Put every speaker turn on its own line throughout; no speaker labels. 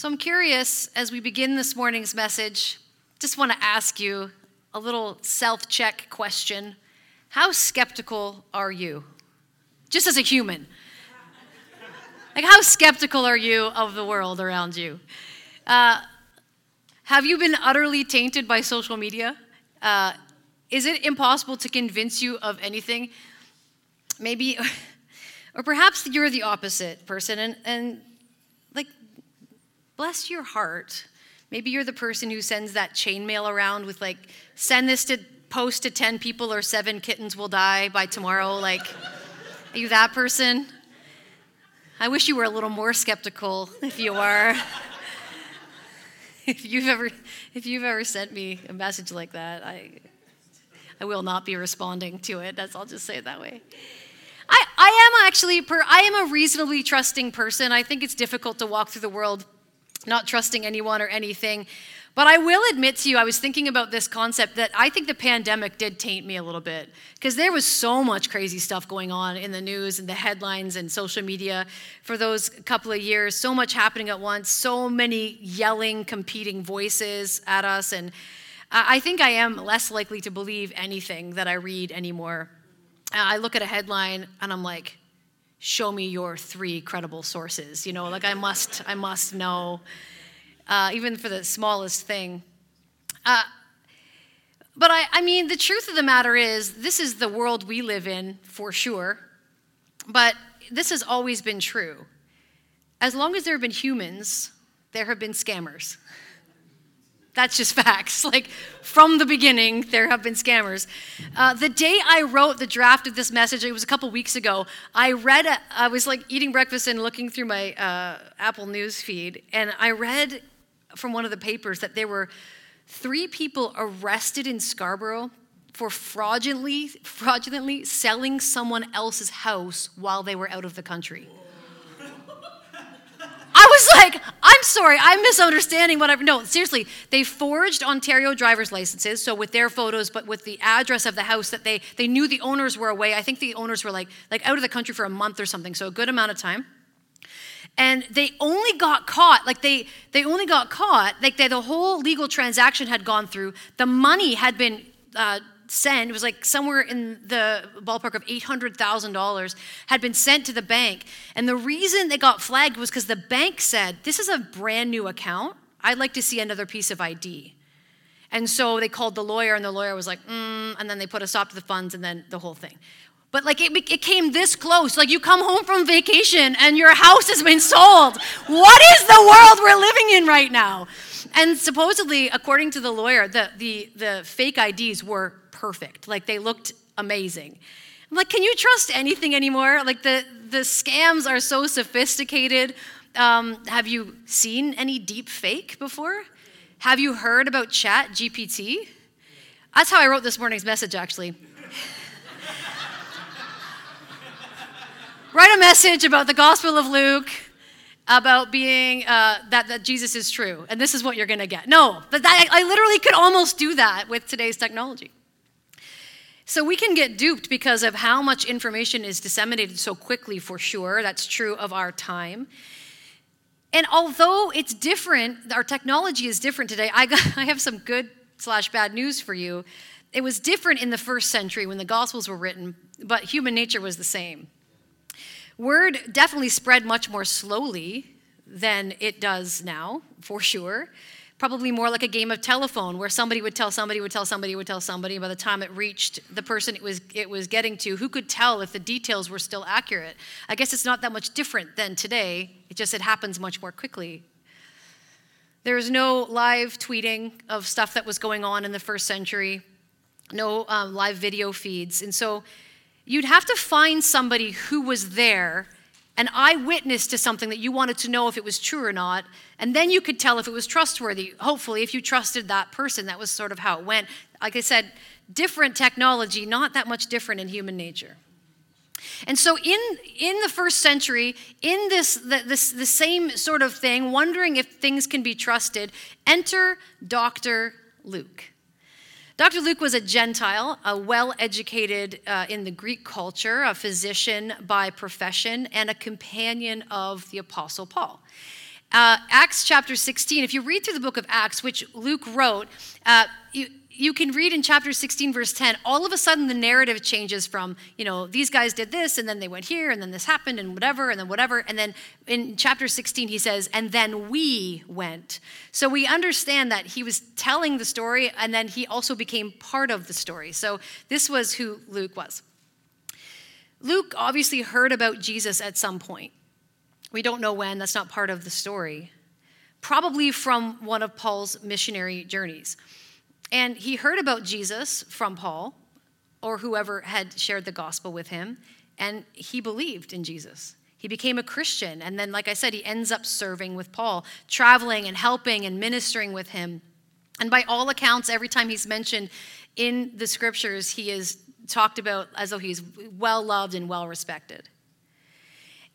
So I'm curious as we begin this morning's message, just want to ask you a little self check question. How skeptical are you? Just as a human. Like, how skeptical are you of the world around you? Uh, have you been utterly tainted by social media? Uh, is it impossible to convince you of anything? Maybe, or perhaps you're the opposite person, and, and bless your heart. Maybe you're the person who sends that chainmail around with, like, send this to post to 10 people or seven kittens will die by tomorrow. Like, are you that person? I wish you were a little more skeptical if you are. if you've ever if you've ever sent me a message like that, I I will not be responding to it. That's I'll just say it that way. I, I am actually per, I am a reasonably trusting person. I think it's difficult to walk through the world not trusting anyone or anything. But I will admit to you, I was thinking about this concept that I think the pandemic did taint me a little bit because there was so much crazy stuff going on in the news and the headlines and social media for those couple of years. So much happening at once, so many yelling, competing voices at us. And I think I am less likely to believe anything that I read anymore. I look at a headline and I'm like, show me your three credible sources. You know, like I must, I must know uh, even for the smallest thing. Uh, but I, I mean, the truth of the matter is, this is the world we live in for sure. But this has always been true. As long as there have been humans, there have been scammers. That's just facts. Like from the beginning, there have been scammers. Uh, the day I wrote the draft of this message, it was a couple weeks ago. I read, a, I was like eating breakfast and looking through my uh, Apple News feed, and I read from one of the papers that there were three people arrested in Scarborough for fraudulently, fraudulently selling someone else's house while they were out of the country. I was like, I'm sorry, I'm misunderstanding what I've. No, seriously, they forged Ontario driver's licenses, so with their photos, but with the address of the house that they they knew the owners were away. I think the owners were like like out of the country for a month or something, so a good amount of time and they only got caught like they they only got caught like they, the whole legal transaction had gone through the money had been uh, sent it was like somewhere in the ballpark of $800000 had been sent to the bank and the reason they got flagged was because the bank said this is a brand new account i'd like to see another piece of id and so they called the lawyer and the lawyer was like mm, and then they put a stop to the funds and then the whole thing but like it, it came this close. Like you come home from vacation and your house has been sold. What is the world we're living in right now? And supposedly, according to the lawyer, the, the, the fake IDs were perfect. Like they looked amazing. I'm like, can you trust anything anymore? Like the, the scams are so sophisticated. Um, have you seen any deep fake before? Have you heard about Chat GPT? That's how I wrote this morning's message, actually. write a message about the Gospel of Luke, about being uh, that, that Jesus is true, and this is what you're going to get. No, but that, I literally could almost do that with today's technology. So we can get duped because of how much information is disseminated so quickly, for sure. That's true of our time. And although it's different, our technology is different today, I, got, I have some good slash bad news for you. It was different in the first century when the Gospels were written, but human nature was the same. Word definitely spread much more slowly than it does now, for sure. Probably more like a game of telephone where somebody would tell somebody, would tell somebody, would tell somebody. By the time it reached the person it was, it was getting to, who could tell if the details were still accurate? I guess it's not that much different than today. It just it happens much more quickly. There is no live tweeting of stuff that was going on in the first century, no um, live video feeds. And so you'd have to find somebody who was there, an eyewitness to something that you wanted to know if it was true or not, and then you could tell if it was trustworthy. Hopefully, if you trusted that person, that was sort of how it went. Like I said, different technology, not that much different in human nature. And so, in, in the first century, in this the, this the same sort of thing, wondering if things can be trusted, enter Dr. Luke. Dr. Luke was a Gentile, a well educated uh, in the Greek culture, a physician by profession, and a companion of the Apostle Paul. Uh, Acts chapter 16, if you read through the book of Acts, which Luke wrote, uh, you, you can read in chapter 16, verse 10, all of a sudden the narrative changes from, you know, these guys did this, and then they went here, and then this happened, and whatever, and then whatever. And then in chapter 16, he says, and then we went. So we understand that he was telling the story, and then he also became part of the story. So this was who Luke was. Luke obviously heard about Jesus at some point. We don't know when, that's not part of the story. Probably from one of Paul's missionary journeys. And he heard about Jesus from Paul or whoever had shared the gospel with him, and he believed in Jesus. He became a Christian. And then, like I said, he ends up serving with Paul, traveling and helping and ministering with him. And by all accounts, every time he's mentioned in the scriptures, he is talked about as though he's well loved and well respected.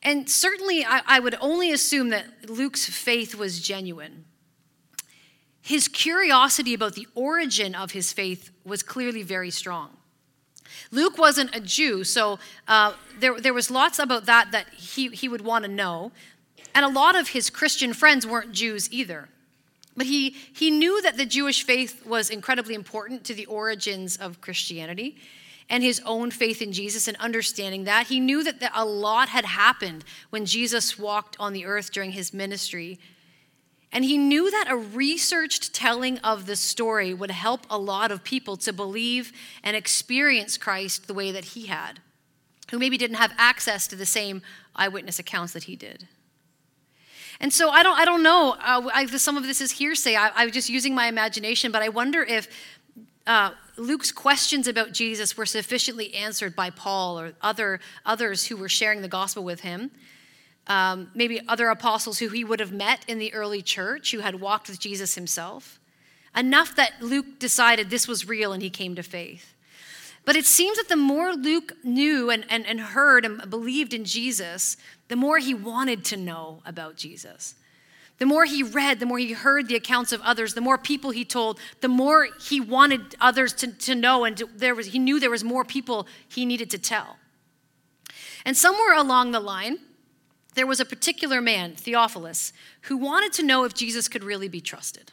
And certainly, I, I would only assume that Luke's faith was genuine. His curiosity about the origin of his faith was clearly very strong. Luke wasn't a Jew, so uh, there, there was lots about that that he, he would want to know. And a lot of his Christian friends weren't Jews either. But he, he knew that the Jewish faith was incredibly important to the origins of Christianity and his own faith in Jesus and understanding that. He knew that a lot had happened when Jesus walked on the earth during his ministry and he knew that a researched telling of the story would help a lot of people to believe and experience Christ the way that he had, who maybe didn't have access to the same eyewitness accounts that he did. And so I don't, I don't know. Uh, I, some of this is hearsay. I, I'm just using my imagination, but I wonder if uh, Luke's questions about Jesus were sufficiently answered by Paul or other others who were sharing the gospel with him um, maybe other apostles who he would have met in the early church who had walked with Jesus himself. Enough that Luke decided this was real and he came to faith. But it seems that the more Luke knew and, and, and heard and believed in Jesus, the more he wanted to know about Jesus. The more he read, the more he heard the accounts of others, the more people he told, the more he wanted others to, to know, and to, there was, he knew there was more people he needed to tell. And somewhere along the line, there was a particular man, Theophilus, who wanted to know if Jesus could really be trusted.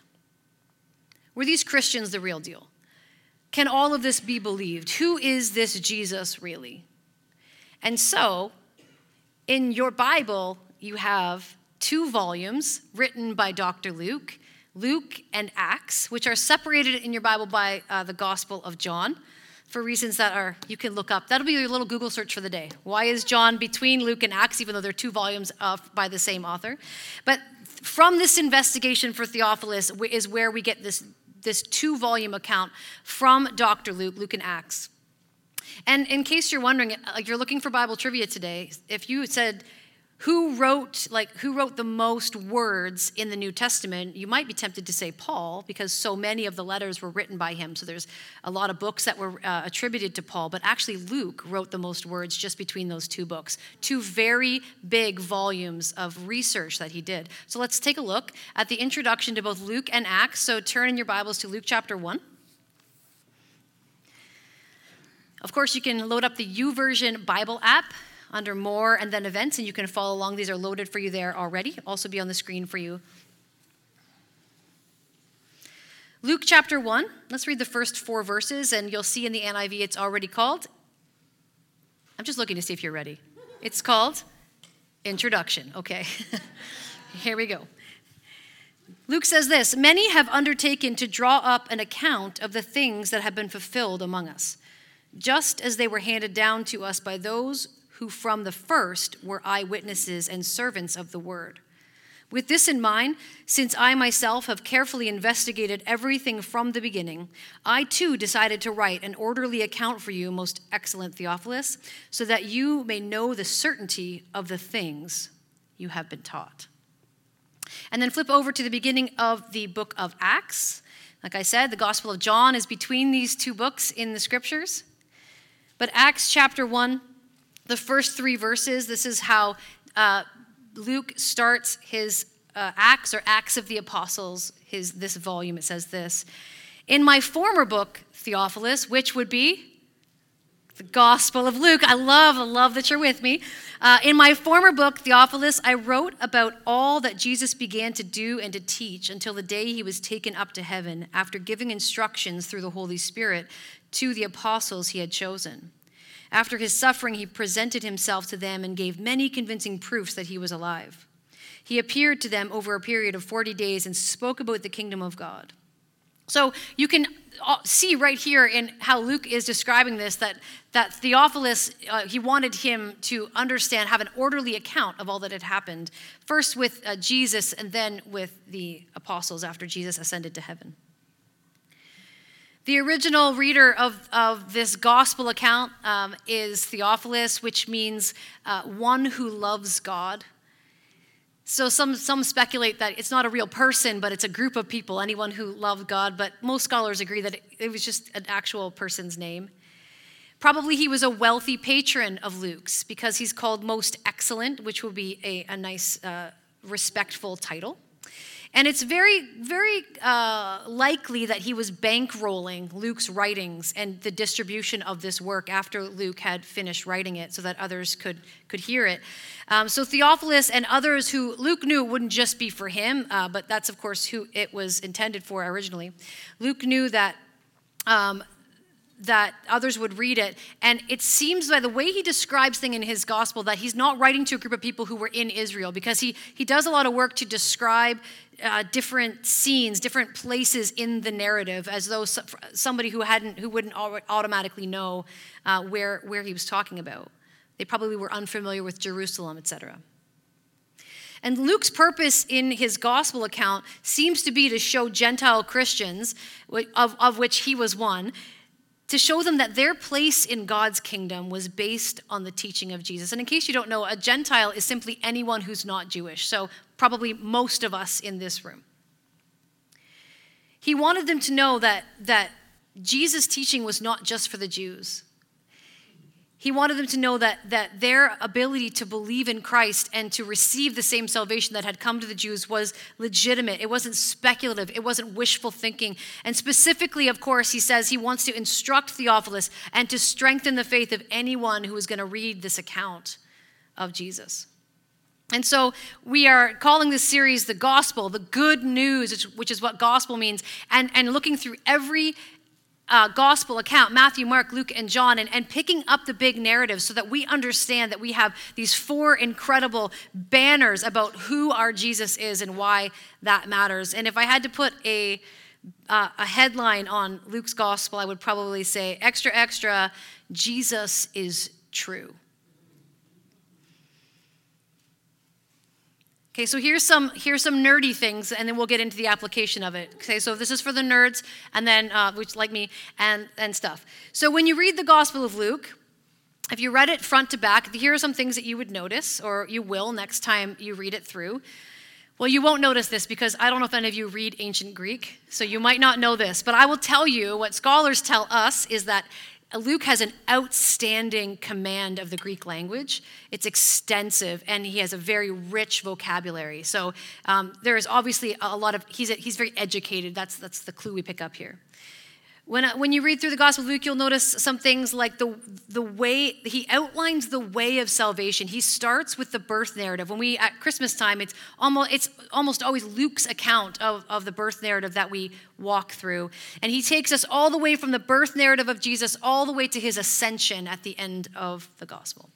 Were these Christians the real deal? Can all of this be believed? Who is this Jesus really? And so, in your Bible, you have two volumes written by Dr. Luke, Luke and Acts, which are separated in your Bible by uh, the Gospel of John for reasons that are you can look up. That'll be your little Google search for the day. Why is John between Luke and Acts, even though they're two volumes by the same author? But from this investigation for Theophilus is where we get this, this two volume account from Dr. Luke, Luke and Acts. And in case you're wondering, like you're looking for Bible trivia today, if you said, who wrote like who wrote the most words in the new testament you might be tempted to say paul because so many of the letters were written by him. So there's a lot of books that were uh, attributed to paul but actually luke wrote the most words just between those two books. Two very big volumes of research that he did. So let's take a look at the introduction to both luke and acts. So turn in your bibles to luke chapter 1 of course you can load up the YouVersion bible app under More and then Events, and you can follow along. These are loaded for you there already, also be on the screen for you. Luke chapter 1, let's read the first four verses, and you'll see in the NIV it's already called. I'm just looking to see if you're ready. It's called Introduction. Okay, here we go. Luke says this Many have undertaken to draw up an account of the things that have been fulfilled among us, just as they were handed down to us by those who from the first were eyewitnesses and servants of the word. With this in mind, since I myself have carefully investigated everything from the beginning, I too decided to write an orderly account for you, most excellent Theophilus, so that you may know the certainty of the things you have been taught. And then flip over to the beginning of the book of Acts. Like I said, the Gospel of John is between these two books in the scriptures. But Acts chapter 1, the first three verses. This is how uh, Luke starts his uh, Acts or Acts of the Apostles, his, this volume. It says this In my former book, Theophilus, which would be the Gospel of Luke. I love, I love that you're with me. Uh, in my former book, Theophilus, I wrote about all that Jesus began to do and to teach until the day he was taken up to heaven after giving instructions through the Holy Spirit to the apostles he had chosen. After his suffering, he presented himself to them and gave many convincing proofs that he was alive. He appeared to them over a period of 40 days and spoke about the kingdom of God. So you can uh, see right here in how Luke is describing this that, that Theophilus, uh, he wanted him to understand, have an orderly account of all that had happened, first with uh, Jesus and then with the apostles after Jesus ascended to heaven. The original reader of, of this gospel account um, is Theophilus, which means uh, one who loves God. So some, some speculate that it's not a real person, but it's a group of people, anyone who loved God. But most scholars agree that it, it was just an actual person's name. Probably he was a wealthy patron of Luke's because he's called most excellent, which would be a, a nice, uh, respectful title. And it's very, very uh, likely that he was bankrolling Luke's writings and the distribution of this work after Luke had finished writing it so that others could, could hear it. Um, so Theophilus and others who Luke knew wouldn't just be for him, uh, but that's, of course, who it was intended for originally. Luke knew that um, that others would read it. And it seems by the way he describes things in his gospel that he's not writing to a group of people who were in Israel because he, he does a lot of work to describe uh, different scenes, different places in the narrative, as though somebody who hadn't, who wouldn't automatically know uh, where, where he was talking about. They probably were unfamiliar with Jerusalem, etc. And Luke's purpose in his gospel account seems to be to show Gentile Christians, of, of which he was one, to show them that their place in God's kingdom was based on the teaching of Jesus. And in case you don't know, a Gentile is simply anyone who's not Jewish, so probably most of us in this room. He wanted them to know that, that Jesus' teaching was not just for the Jews. He wanted them to know that, that their ability to believe in Christ and to receive the same salvation that had come to the Jews was legitimate. It wasn't speculative, it wasn't wishful thinking. And specifically, of course, he says he wants to instruct Theophilus and to strengthen the faith of anyone who is going to read this account of Jesus. And so we are calling this series the gospel, the good news, which is what gospel means, and, and looking through every uh, gospel account Matthew, Mark, Luke, and John and, and picking up the big narrative so that we understand that we have these four incredible banners about who our Jesus is and why that matters. And if I had to put a uh, a headline on Luke's gospel, I would probably say, extra, extra, Jesus is true. Okay, so here's some here's some nerdy things, and then we'll get into the application of it. Okay, so this is for the nerds, and then uh, which like me and and stuff. So when you read the Gospel of Luke, if you read it front to back, here are some things that you would notice, or you will next time you read it through. Well, you won't notice this because I don't know if any of you read ancient Greek, so you might not know this, but I will tell you what scholars tell us is that Luke has an outstanding command of the Greek language. It's extensive, and he has a very rich vocabulary. So um, there is obviously a lot of, he's, a, he's very educated. That's, that's the clue we pick up here. When, when you read through the Gospel of Luke, you'll notice some things like the, the way, he outlines the way of salvation. He starts with the birth narrative. When we, at Christmas time, it's almost, it's almost always Luke's account of, of the birth narrative that we walk through. And he takes us all the way from the birth narrative of Jesus all the way to his ascension at the end of the Gospel.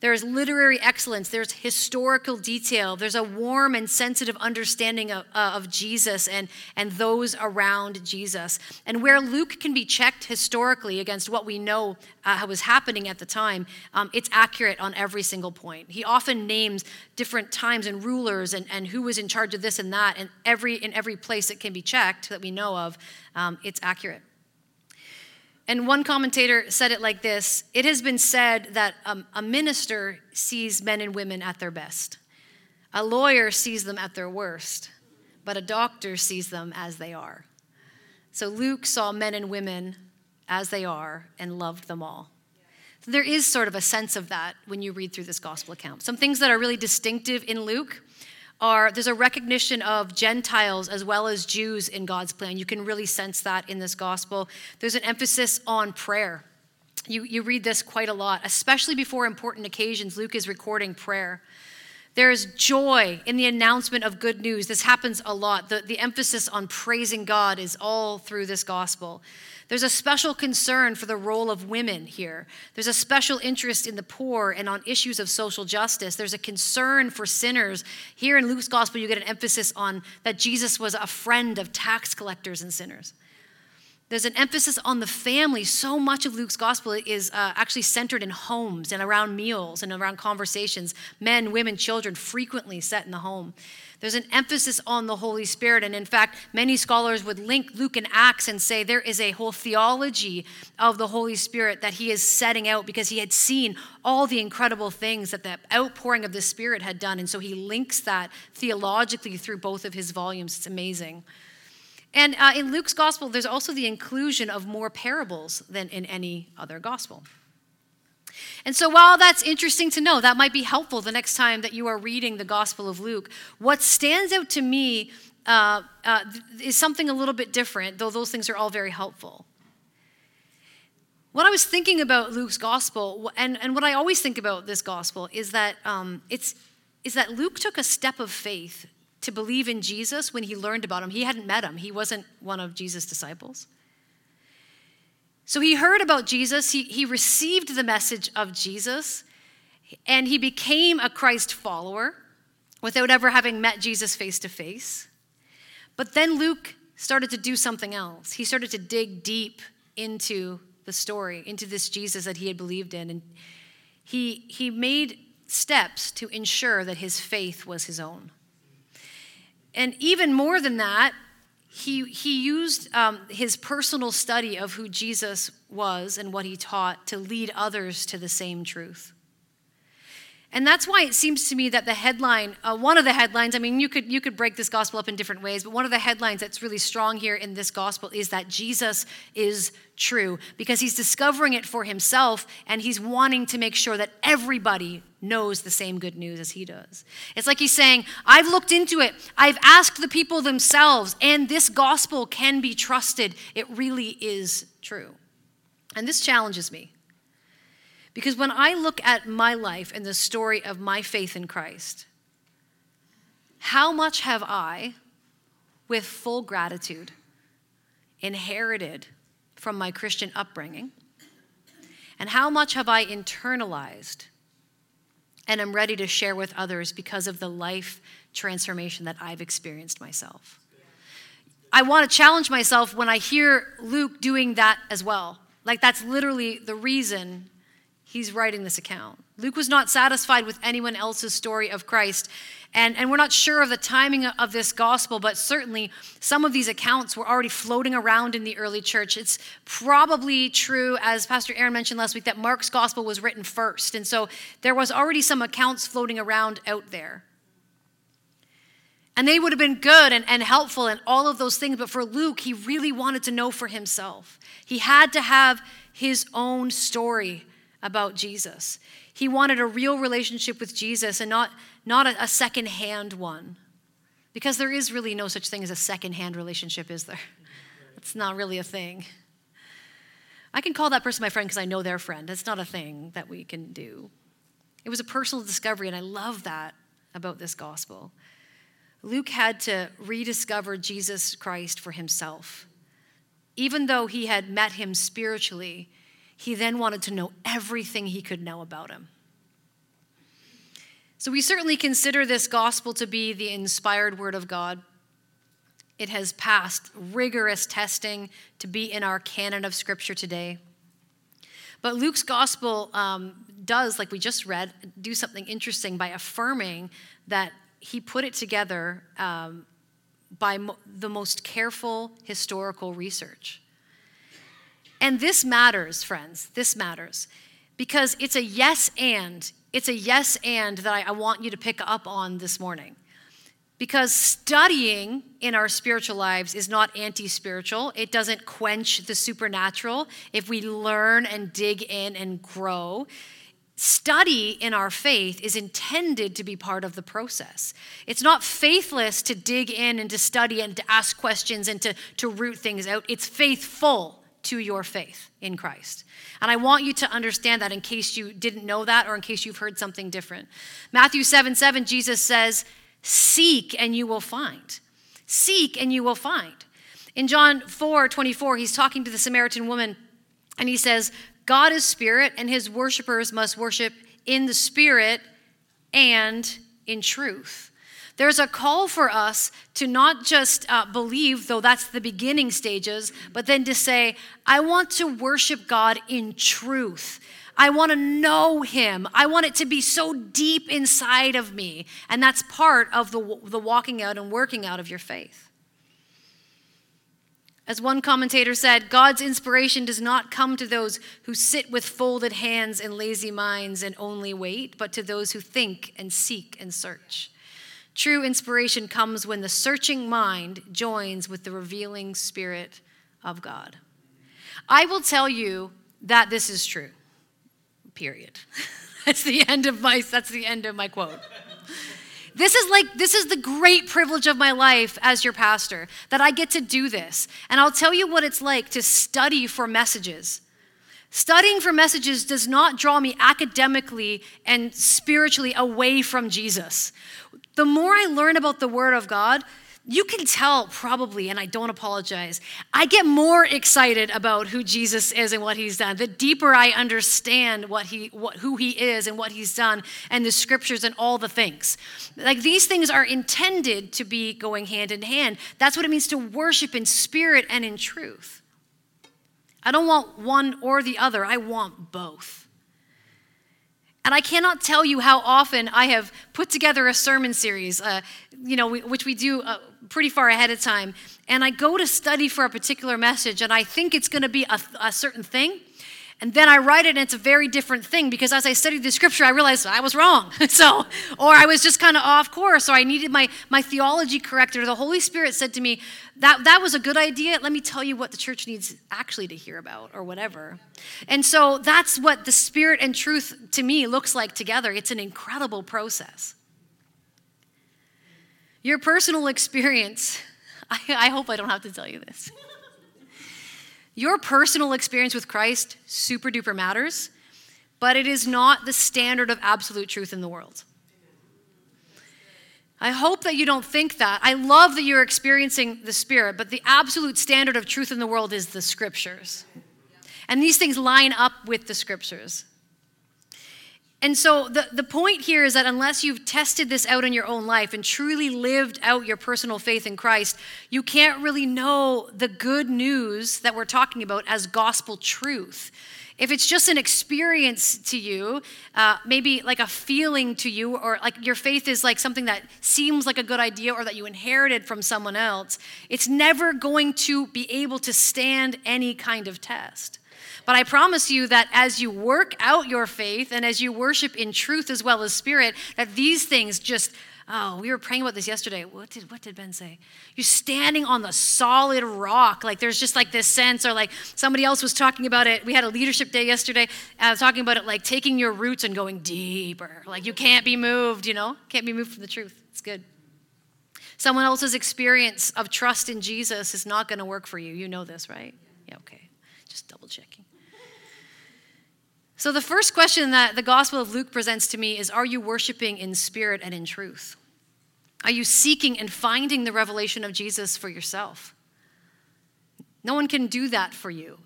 There's literary excellence, there's historical detail, there's a warm and sensitive understanding of, uh, of, Jesus and, and those around Jesus. And where Luke can be checked historically against what we know uh, was happening at the time, um, it's accurate on every single point. He often names different times and rulers and, and who was in charge of this and that, and every, in every place it can be checked that we know of, um, it's accurate. And one commentator said it like this It has been said that a minister sees men and women at their best, a lawyer sees them at their worst, but a doctor sees them as they are. So Luke saw men and women as they are and loved them all. There is sort of a sense of that when you read through this gospel account. Some things that are really distinctive in Luke are there's a recognition of Gentiles as well as Jews in God's plan. You can really sense that in this gospel. There's an emphasis on prayer. you, you read this quite a lot, especially before important occasions. Luke is recording prayer. There is joy in the announcement of good news. This happens a lot. The, the emphasis on praising God is all through this gospel. There's a special concern for the role of women here. There's a special interest in the poor and on issues of social justice. There's a concern for sinners. Here in Luke's gospel, you get an emphasis on that Jesus was a friend of tax collectors and sinners. There's an emphasis on the family. So much of Luke's gospel is uh, actually centered in homes and around meals and around conversations. Men, women, children frequently set in the home. There's an emphasis on the Holy Spirit. And in fact, many scholars would link Luke and Acts and say there is a whole theology of the Holy Spirit that he is setting out because he had seen all the incredible things that the outpouring of the Spirit had done. And so he links that theologically through both of his volumes. It's amazing. And uh, in Luke's gospel, there's also the inclusion of more parables than in any other gospel. And so, while that's interesting to know, that might be helpful the next time that you are reading the Gospel of Luke. What stands out to me uh, uh, is something a little bit different, though those things are all very helpful. What I was thinking about Luke's Gospel, and, and what I always think about this Gospel, is that, um, it's, is that Luke took a step of faith to believe in Jesus when he learned about him. He hadn't met him, he wasn't one of Jesus' disciples. So he heard about Jesus, he, he received the message of Jesus, and he became a Christ follower without ever having met Jesus face to face. But then Luke started to do something else. He started to dig deep into the story, into this Jesus that he had believed in. And he, he made steps to ensure that his faith was his own. And even more than that, he, he used um, his personal study of who Jesus was and what he taught to lead others to the same truth. And that's why it seems to me that the headline, uh, one of the headlines, I mean, you could, you could break this gospel up in different ways, but one of the headlines that's really strong here in this gospel is that Jesus is true because he's discovering it for himself and he's wanting to make sure that everybody knows the same good news as he does. It's like he's saying, I've looked into it, I've asked the people themselves, and this gospel can be trusted. It really is true. And this challenges me because when I look at my life and the story of my faith in Christ, how much have I, with full gratitude, inherited from my Christian upbringing? And how much have I internalized and am ready to share with others because of the life transformation that I've experienced myself? I want to challenge myself when I hear Luke doing that as well. Like, that's literally the reason he's writing this account. Luke was not satisfied with anyone else's story of Christ. And, and we're not sure of the timing of this gospel, but certainly some of these accounts were already floating around in the early church. It's probably true, as Pastor Aaron mentioned last week, that Mark's gospel was written first. And so there was already some accounts floating around out there. And they would have been good and, and helpful and all of those things. But for Luke, he really wanted to know for himself. He had to have his own story about Jesus. He wanted a real relationship with Jesus and not, not a, a second-hand one. Because there is really no such thing as a second-hand relationship, is there? It's not really a thing. I can call that person my friend because I know their friend. That's not a thing that we can do. It was a personal discovery, and I love that about this gospel. Luke had to rediscover Jesus Christ for himself. Even though he had met him spiritually, he then wanted to know everything he could know about him. So we certainly consider this gospel to be the inspired word of God. It has passed rigorous testing to be in our canon of scripture today. But Luke's gospel um, does, like we just read, do something interesting by affirming that he put it together um, by mo- the most careful historical research. And this matters, friends. This matters because it's a yes and. It's a yes and that I, I want you to pick up on this morning. Because studying in our spiritual lives is not anti spiritual. It doesn't quench the supernatural if we learn and dig in and grow. Study in our faith is intended to be part of the process. It's not faithless to dig in and to study and to ask questions and to, to root things out. It's faithful to your faith in Christ. And I want you to understand that in case you didn't know that or in case you've heard something different. Matthew 7 7, Jesus says, Seek and you will find. Seek and you will find. In John 4 24, he's talking to the Samaritan woman and he says, God is spirit and his worshipers must worship in the spirit and in truth. There's a call for us to not just uh, believe, though that's the beginning stages, but then to say, I want to worship God in truth. I want to know him. I want it to be so deep inside of me. And that's part of the, the walking out and working out of your faith. As one commentator said, God's inspiration does not come to those who sit with folded hands and lazy minds and only wait, but to those who think and seek and search. True inspiration comes when the searching mind joins with the revealing spirit of God. I will tell you that this is true. Period. that's the end of my that's the end of my quote. This is like this is the great privilege of my life as your pastor that I get to do this. And I'll tell you what it's like to study for messages. Studying for messages does not draw me academically and spiritually away from Jesus the more I learn about the Word of God, you can tell probably, and I don't apologize, I get more excited about who Jesus is and what he's done. The deeper I understand what he, what, who he is and what he's done, and the scriptures and all the things. Like these things are intended to be going hand in hand. That's what it means to worship in spirit and in truth. I don't want one or the other, I want both. And I cannot tell you how often I have put together a sermon series, uh, you know, we, which we do uh, pretty far ahead of time. And I go to study for a particular message, and I think it's going to be a, a certain thing. And then I write it and it's a very different thing because as I studied the scripture, I realized I was wrong. so, or I was just kind of off course, or I needed my, my theology corrected, or the Holy Spirit said to me, that, that was a good idea. Let me tell you what the church needs actually to hear about, or whatever. And so that's what the Spirit and truth to me looks like together. It's an incredible process. Your personal experience, I, I hope I don't have to tell you this. Your personal experience with Christ super duper matters, but it is not the standard of absolute truth in the world. I hope that you don't think that. I love that you're experiencing the Spirit, but the absolute standard of truth in the world is the Scriptures. And these things line up with the Scriptures. And so the, the point here is that unless you've tested this out in your own life and truly lived out your personal faith in Christ, you can't really know the good news that we're talking about as gospel truth. If it's just an experience to you, uh, maybe like a feeling to you, or like your faith is like something that seems like a good idea or that you inherited from someone else, it's never going to be able to stand any kind of test. But I promise you that as you work out your faith and as you worship in truth as well as spirit, that these things just Oh, we were praying about this yesterday. What did what did Ben say? You're standing on the solid rock. Like there's just like this sense, or like somebody else was talking about it. We had a leadership day yesterday. I was talking about it like taking your roots and going deeper. Like you can't be moved, you know? Can't be moved from the truth. It's good. Someone else's experience of trust in Jesus is not going to work for you. You know this, right? Yeah, okay. Just double checking. So, the first question that the Gospel of Luke presents to me is Are you worshiping in spirit and in truth? Are you seeking and finding the revelation of Jesus for yourself? No one can do that for you.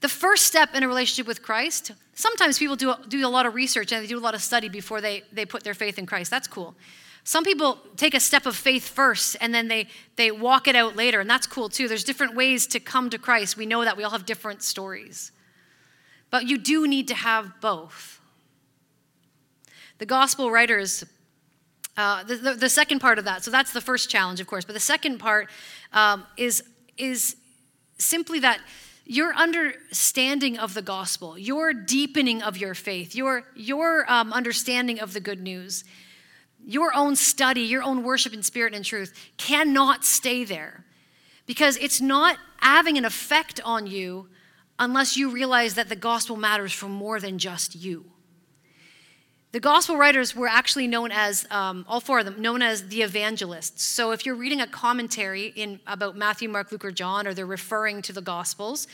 The first step in a relationship with Christ, sometimes people do, do a lot of research and they do a lot of study before they, they put their faith in Christ. That's cool. Some people take a step of faith first and then they, they walk it out later, and that's cool too. There's different ways to come to Christ. We know that we all have different stories. But you do need to have both. The gospel writers, uh, the, the, the, second part of that, so that's the first challenge, of course, but the second part um, is, is simply that your understanding of the gospel, your deepening of your faith, your, your um, understanding of the good news, your own study, your own worship in spirit and truth cannot stay there because it's not having an effect on you unless you realize that the gospel matters for more than just you. The gospel writers were actually known as, um, all four of them, known as the evangelists. So if you're reading a commentary in, about Matthew, Mark, Luke, or John, or they're referring to the gospels,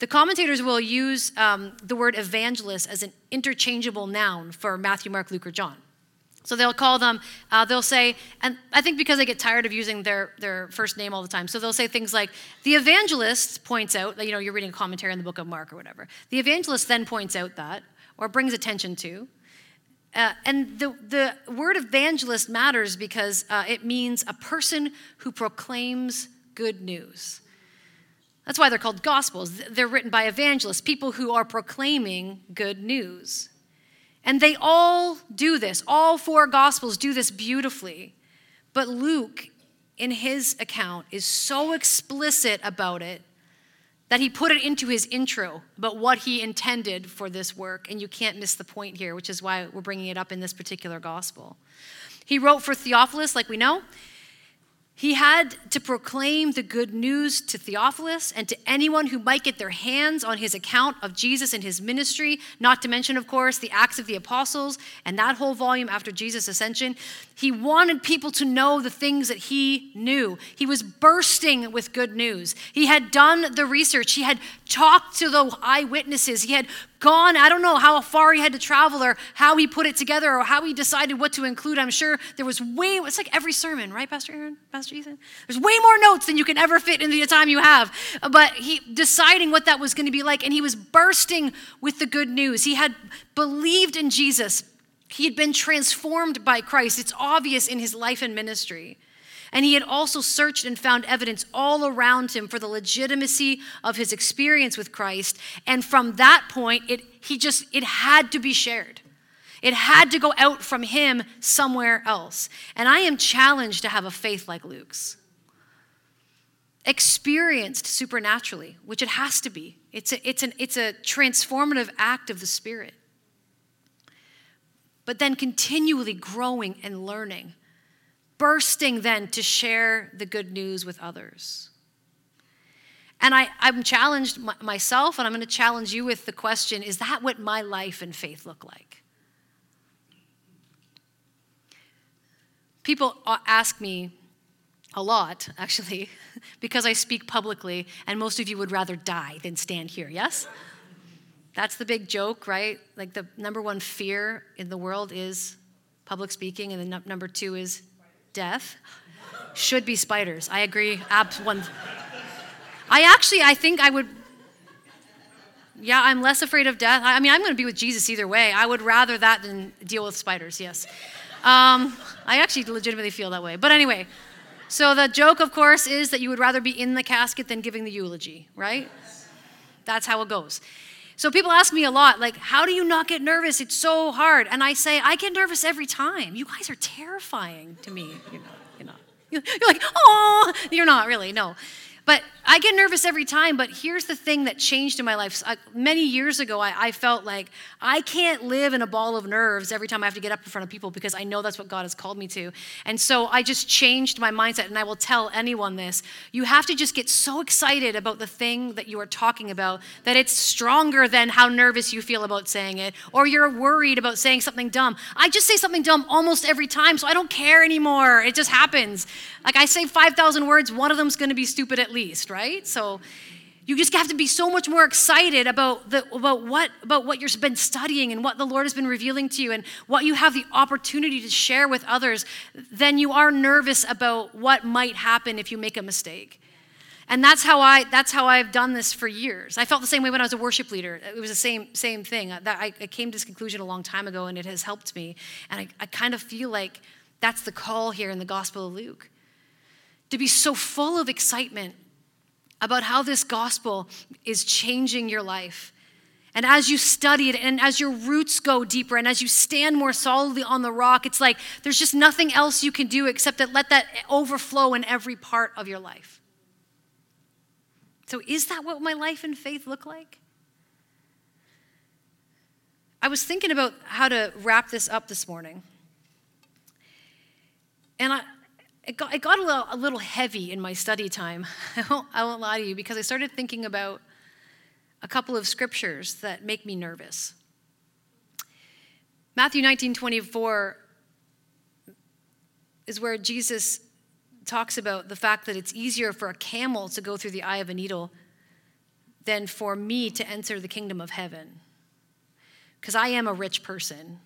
the commentators will use um, the word evangelist as an interchangeable noun for Matthew, Mark, Luke, or John. So they'll call them, uh, they'll say, and I think because they get tired of using their, their first name all the time, so they'll say things like, the evangelist points out, that, you know, you're reading a commentary on the book of Mark or whatever. The evangelist then points out that, or brings attention to. Uh, and the, the word evangelist matters because uh, it means a person who proclaims good news. That's why they're called gospels. They're written by evangelists, people who are proclaiming good news. And they all do this. All four gospels do this beautifully. But Luke, in his account, is so explicit about it that he put it into his intro about what he intended for this work. And you can't miss the point here, which is why we're bringing it up in this particular gospel. He wrote for Theophilus, like we know. He had to proclaim the good news to Theophilus and to anyone who might get their hands on his account of Jesus and his ministry, not to mention, of course, the Acts of the Apostles and that whole volume after Jesus' ascension. He wanted people to know the things that he knew. He was bursting with good news. He had done the research, he had talked to the eyewitnesses, he had gone, I don't know how far he had to travel or how he put it together or how he decided what to include. I'm sure there was way, it's like every sermon, right, Pastor Aaron, Pastor Ethan? There's way more notes than you can ever fit in the time you have. But he deciding what that was going to be like, and he was bursting with the good news. He had believed in Jesus. He had been transformed by Christ. It's obvious in his life and ministry. And he had also searched and found evidence all around him for the legitimacy of his experience with Christ. And from that point, it, he just, it had to be shared. It had to go out from him somewhere else. And I am challenged to have a faith like Luke's. Experienced supernaturally, which it has to be. It's a, it's, an, it's a transformative act of the Spirit. But then continually growing and learning bursting then to share the good news with others. And I, I'm challenged myself, and I'm going to challenge you with the question is that what my life and faith look like? People ask me a lot, actually, because I speak publicly, and most of you would rather die than stand here, yes? That's the big joke, right? Like the number one fear in the world is public speaking, and the number two is death should be spiders. I agree. Abs one. I actually, I think I would. Yeah, I'm less afraid of death. I mean, I'm going to be with Jesus either way. I would rather that than deal with spiders. Yes. Um, I actually legitimately feel that way. But anyway, so the joke, of course, is that you would rather be in the casket than giving the eulogy, right? That's how it goes. So people ask me a lot, like, how do you not get nervous? It's so hard. And I say, I get nervous every time. You guys are terrifying to me. You know, you know. You're like, oh, you're not really, no. But I get nervous every time, but here's the thing that changed in my life. I, uh, many years ago, I, I, felt like I can't live in a ball of nerves every time I have to get up in front of people because I know that's what God has called me to. And so I just changed my mindset, and I will tell anyone this. You have to just get so excited about the thing that you are talking about that it's stronger than how nervous you feel about saying it, or you're worried about saying something dumb. I just say something dumb almost every time, so I don't care anymore. It just happens. Like I say 5,000 words, one of them's gonna be stupid at least? So you just have to be so much more excited about, the, about, what, about what you've been studying and what the Lord has been revealing to you and what you have the opportunity to share with others than you are nervous about what might happen if you make a mistake. And that's how I that's how I've done this for years. I felt the same way when I was a worship leader. It was the same same thing. Uh, that I, I came to this conclusion a long time ago, and it has helped me. And I, I kind of feel like that's the call here in the Gospel of Luke to be so full of excitement about how this gospel is changing your life. And as you study it, and as your roots go deeper, and as you stand more solidly on the rock, it's like there's just nothing else you can do except to let that overflow in every part of your life. So, is that what my life and faith look like? I was thinking about how to wrap this up this morning. And I, it got, it got a, little, a little heavy in my study time. I won't, I won't lie to you because I started thinking about a couple of scriptures that make me nervous. Matthew 19 24 is where Jesus talks about the fact that it's easier for a camel to go through the eye of a needle than for me to enter the kingdom of heaven. Because I am a rich person.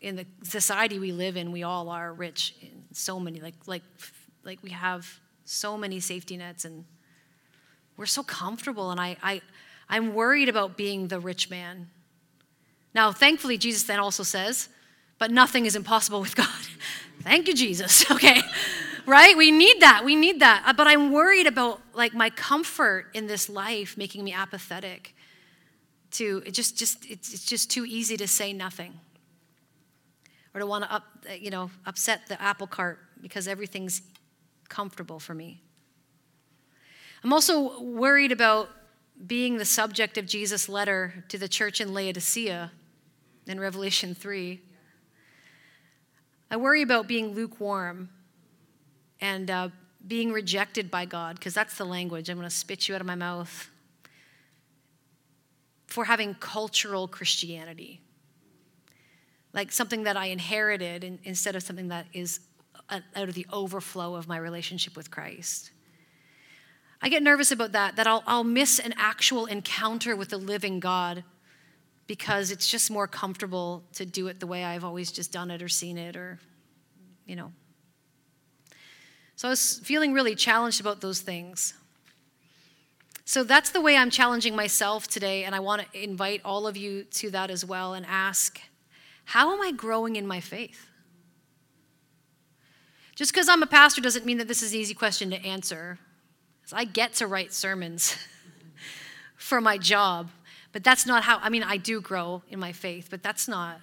In the society we live in, we all are rich so many, like, like, like we have so many safety nets and we're so comfortable. And I, I, I'm worried about being the rich man. Now, thankfully, Jesus then also says, but nothing is impossible with God. Thank you, Jesus. Okay right? We need that. We need that. Uh, but I'm worried about like my comfort in this life making me apathetic to it just just it's, it's just too easy to say nothing or to want to up you know upset the apple cart because everything's comfortable for me. I'm also worried about being the subject of Jesus' letter to the church in Laodicea in Revelation 3. I worry about being lukewarm and uh, being rejected by God, because that's the language. I'm going to spit you out of my mouth. For having cultural Christianity, like something that I inherited in, instead of something that is out of the overflow of my relationship with Christ. I get nervous about that, that I'll, I'll miss an actual encounter with the living God because it's just more comfortable to do it the way I've always just done it or seen it or, you know, so I was feeling really challenged about those things. So that's the way I'm challenging myself today, and I want to invite all of you to that as well and ask how am I growing in my faith? Just because I'm a pastor doesn't mean that this is an easy question to answer. I get to write sermons for my job, but that's not how, I mean, I do grow in my faith, but that's not,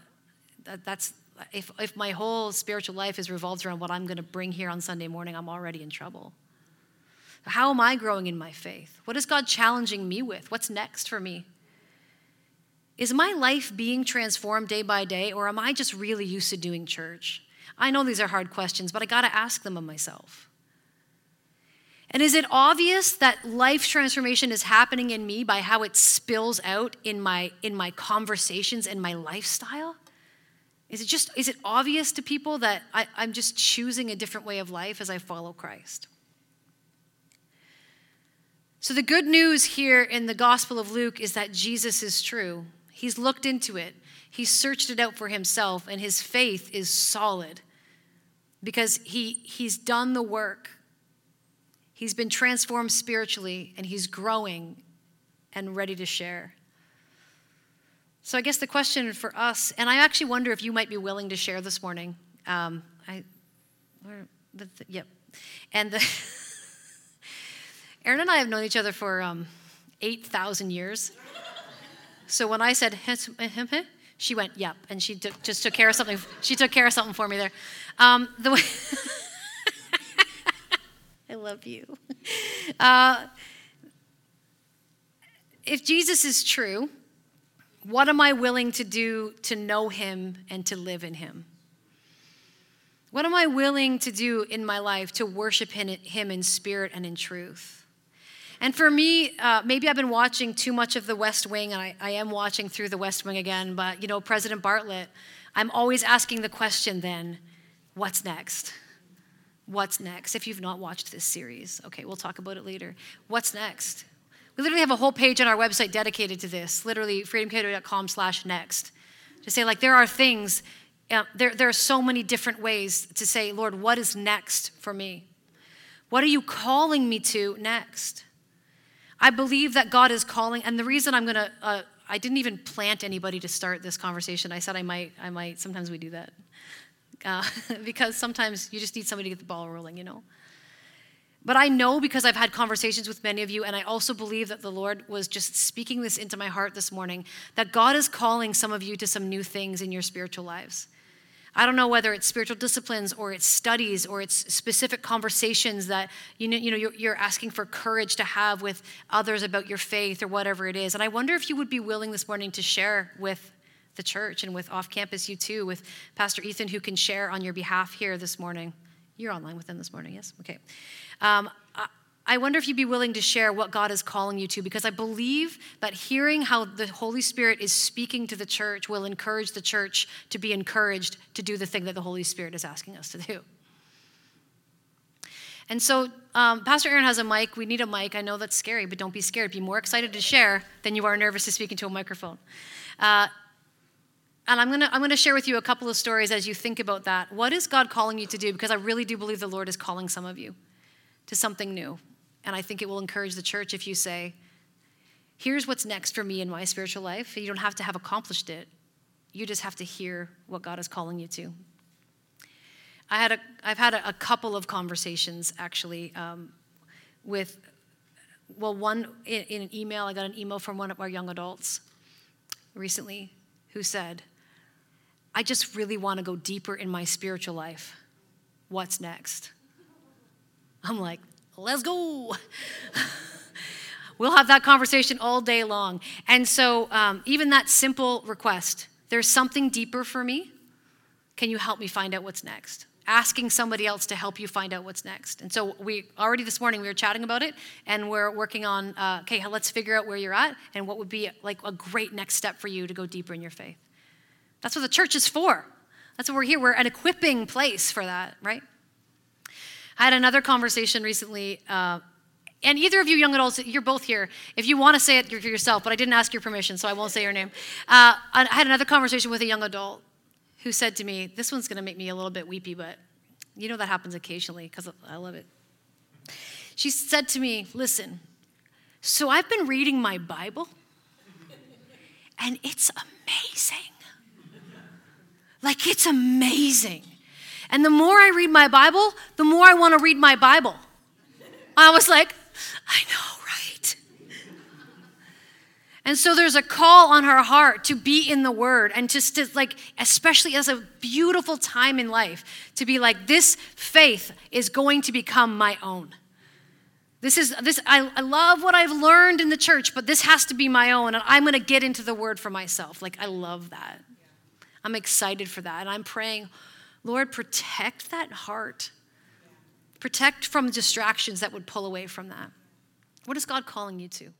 that, that's, if, if my whole spiritual life is revolved around what I'm going to bring here on Sunday morning, I'm already in trouble. How am I growing in my faith? What is God challenging me with? What's next for me? Is my life being transformed day by day, or am I just really used to doing church? I know these are hard questions, but I got to ask them of myself. And is it obvious that life transformation is happening in me by how it spills out in my, in my conversations and my lifestyle? Is it just is it obvious to people that I, I'm just choosing a different way of life as I follow Christ? So the good news here in the Gospel of Luke is that Jesus is true. He's looked into it. He's searched it out for himself, and his faith is solid because he, he's done the work. He's been transformed spiritually, and he's growing and ready to share. So I guess the question for us, and I actually wonder if you might be willing to share this morning. Um, I, where, the, the, yep, and the Erin and I have known each other for um, eight thousand years. So when I said she went yep, and she took, just took care of something. She took care of something for me there. Um, the way I love you. Uh, if Jesus is true what am I willing to do to know Him and to live in Him? What am I willing to do in my life to worship Him in spirit and in truth? And for me, uh, maybe I've been watching too much of the West Wing, and I, I am watching through the West Wing again, but you know, President Bartlet, I'm always asking the question then, what's next? What's next? If you've not watched this series, okay, we'll talk about it later. What's next? We literally have a whole page on our website dedicated to this, literally freedomcato.com slash next. To say, like, there are things, uh, there, there are so many different ways to say, Lord, what is next for me? What are you calling me to next? I believe that God is calling, and the reason I'm going to, uh, I didn't even plant anybody to start this conversation. I said I might, I might, sometimes we do that. Uh, because sometimes you just need somebody to get the ball rolling, you know? But I know because I've had conversations with many of you, and I also believe that the Lord was just speaking this into my heart this morning that God is calling some of you to some new things in your spiritual lives. I don't know whether it's spiritual disciplines or it's studies or it's specific conversations that you know, you know you're, asking for courage to have with others about your faith or whatever it is. And I wonder if you would be willing this morning to share with the church and with off campus, you too, with Pastor Ethan, who can share on your behalf here this morning. You're online with them this morning, yes? Okay. Um, I, wonder if you'd be willing to share what God is calling you to, because I believe that hearing how the Holy Spirit is speaking to the church will encourage the church to be encouraged to do the thing that the Holy Spirit is asking us to do. And so, um, Pastor Aaron has a mic. We need a mic. I know that's scary, but don't be scared. Be more excited to share than you are nervous to speak into a microphone. Uh, and I'm gonna, I'm gonna share with you a couple of stories as you think about that. What is God calling you to do? Because I really do believe the Lord is calling some of you to something new. And I think it will encourage the church if you say, here's what's next for me in my spiritual life. You don't have to have accomplished it, you just have to hear what God is calling you to. I had a, I've had a, a couple of conversations actually um, with, well, one in, in an email, I got an email from one of our young adults recently who said, I just really want to go deeper in my spiritual life. What's next? I'm like, let's go. we'll have that conversation all day long. And so, um, even that simple request, there's something deeper for me. Can you help me find out what's next? asking somebody else to help you find out what's next. And so we already this morning we were chatting about it, and we're working on uh, okay, let's figure out where you're at and what would be like a great next step for you to go deeper in your faith. That's what the church is for. That's what we're here. We're an equipping place for that, right? I had another conversation recently. Uh, and either of you young adults, you're both here. If you want to say it yourself, but I didn't ask your permission, so I won't say your name. Uh, I had another conversation with a young adult who said to me, This one's going to make me a little bit weepy, but you know that happens occasionally because I love it. She said to me, Listen, so I've been reading my Bible, and it's amazing. Like, it's amazing. And the more I read my Bible, the more I want to read my Bible. I was like, I know, right? and so there's a call on her heart to be in the word and just to like, especially as a beautiful time in life, to be like, this faith is going to become my own. This is this I, I love what I've learned in the church, but this has to be my own, and I'm gonna get into the word for myself. Like I love that. I'm excited for that. And I'm praying, Lord, protect that heart. Protect from distractions that would pull away from that. What is God calling you to?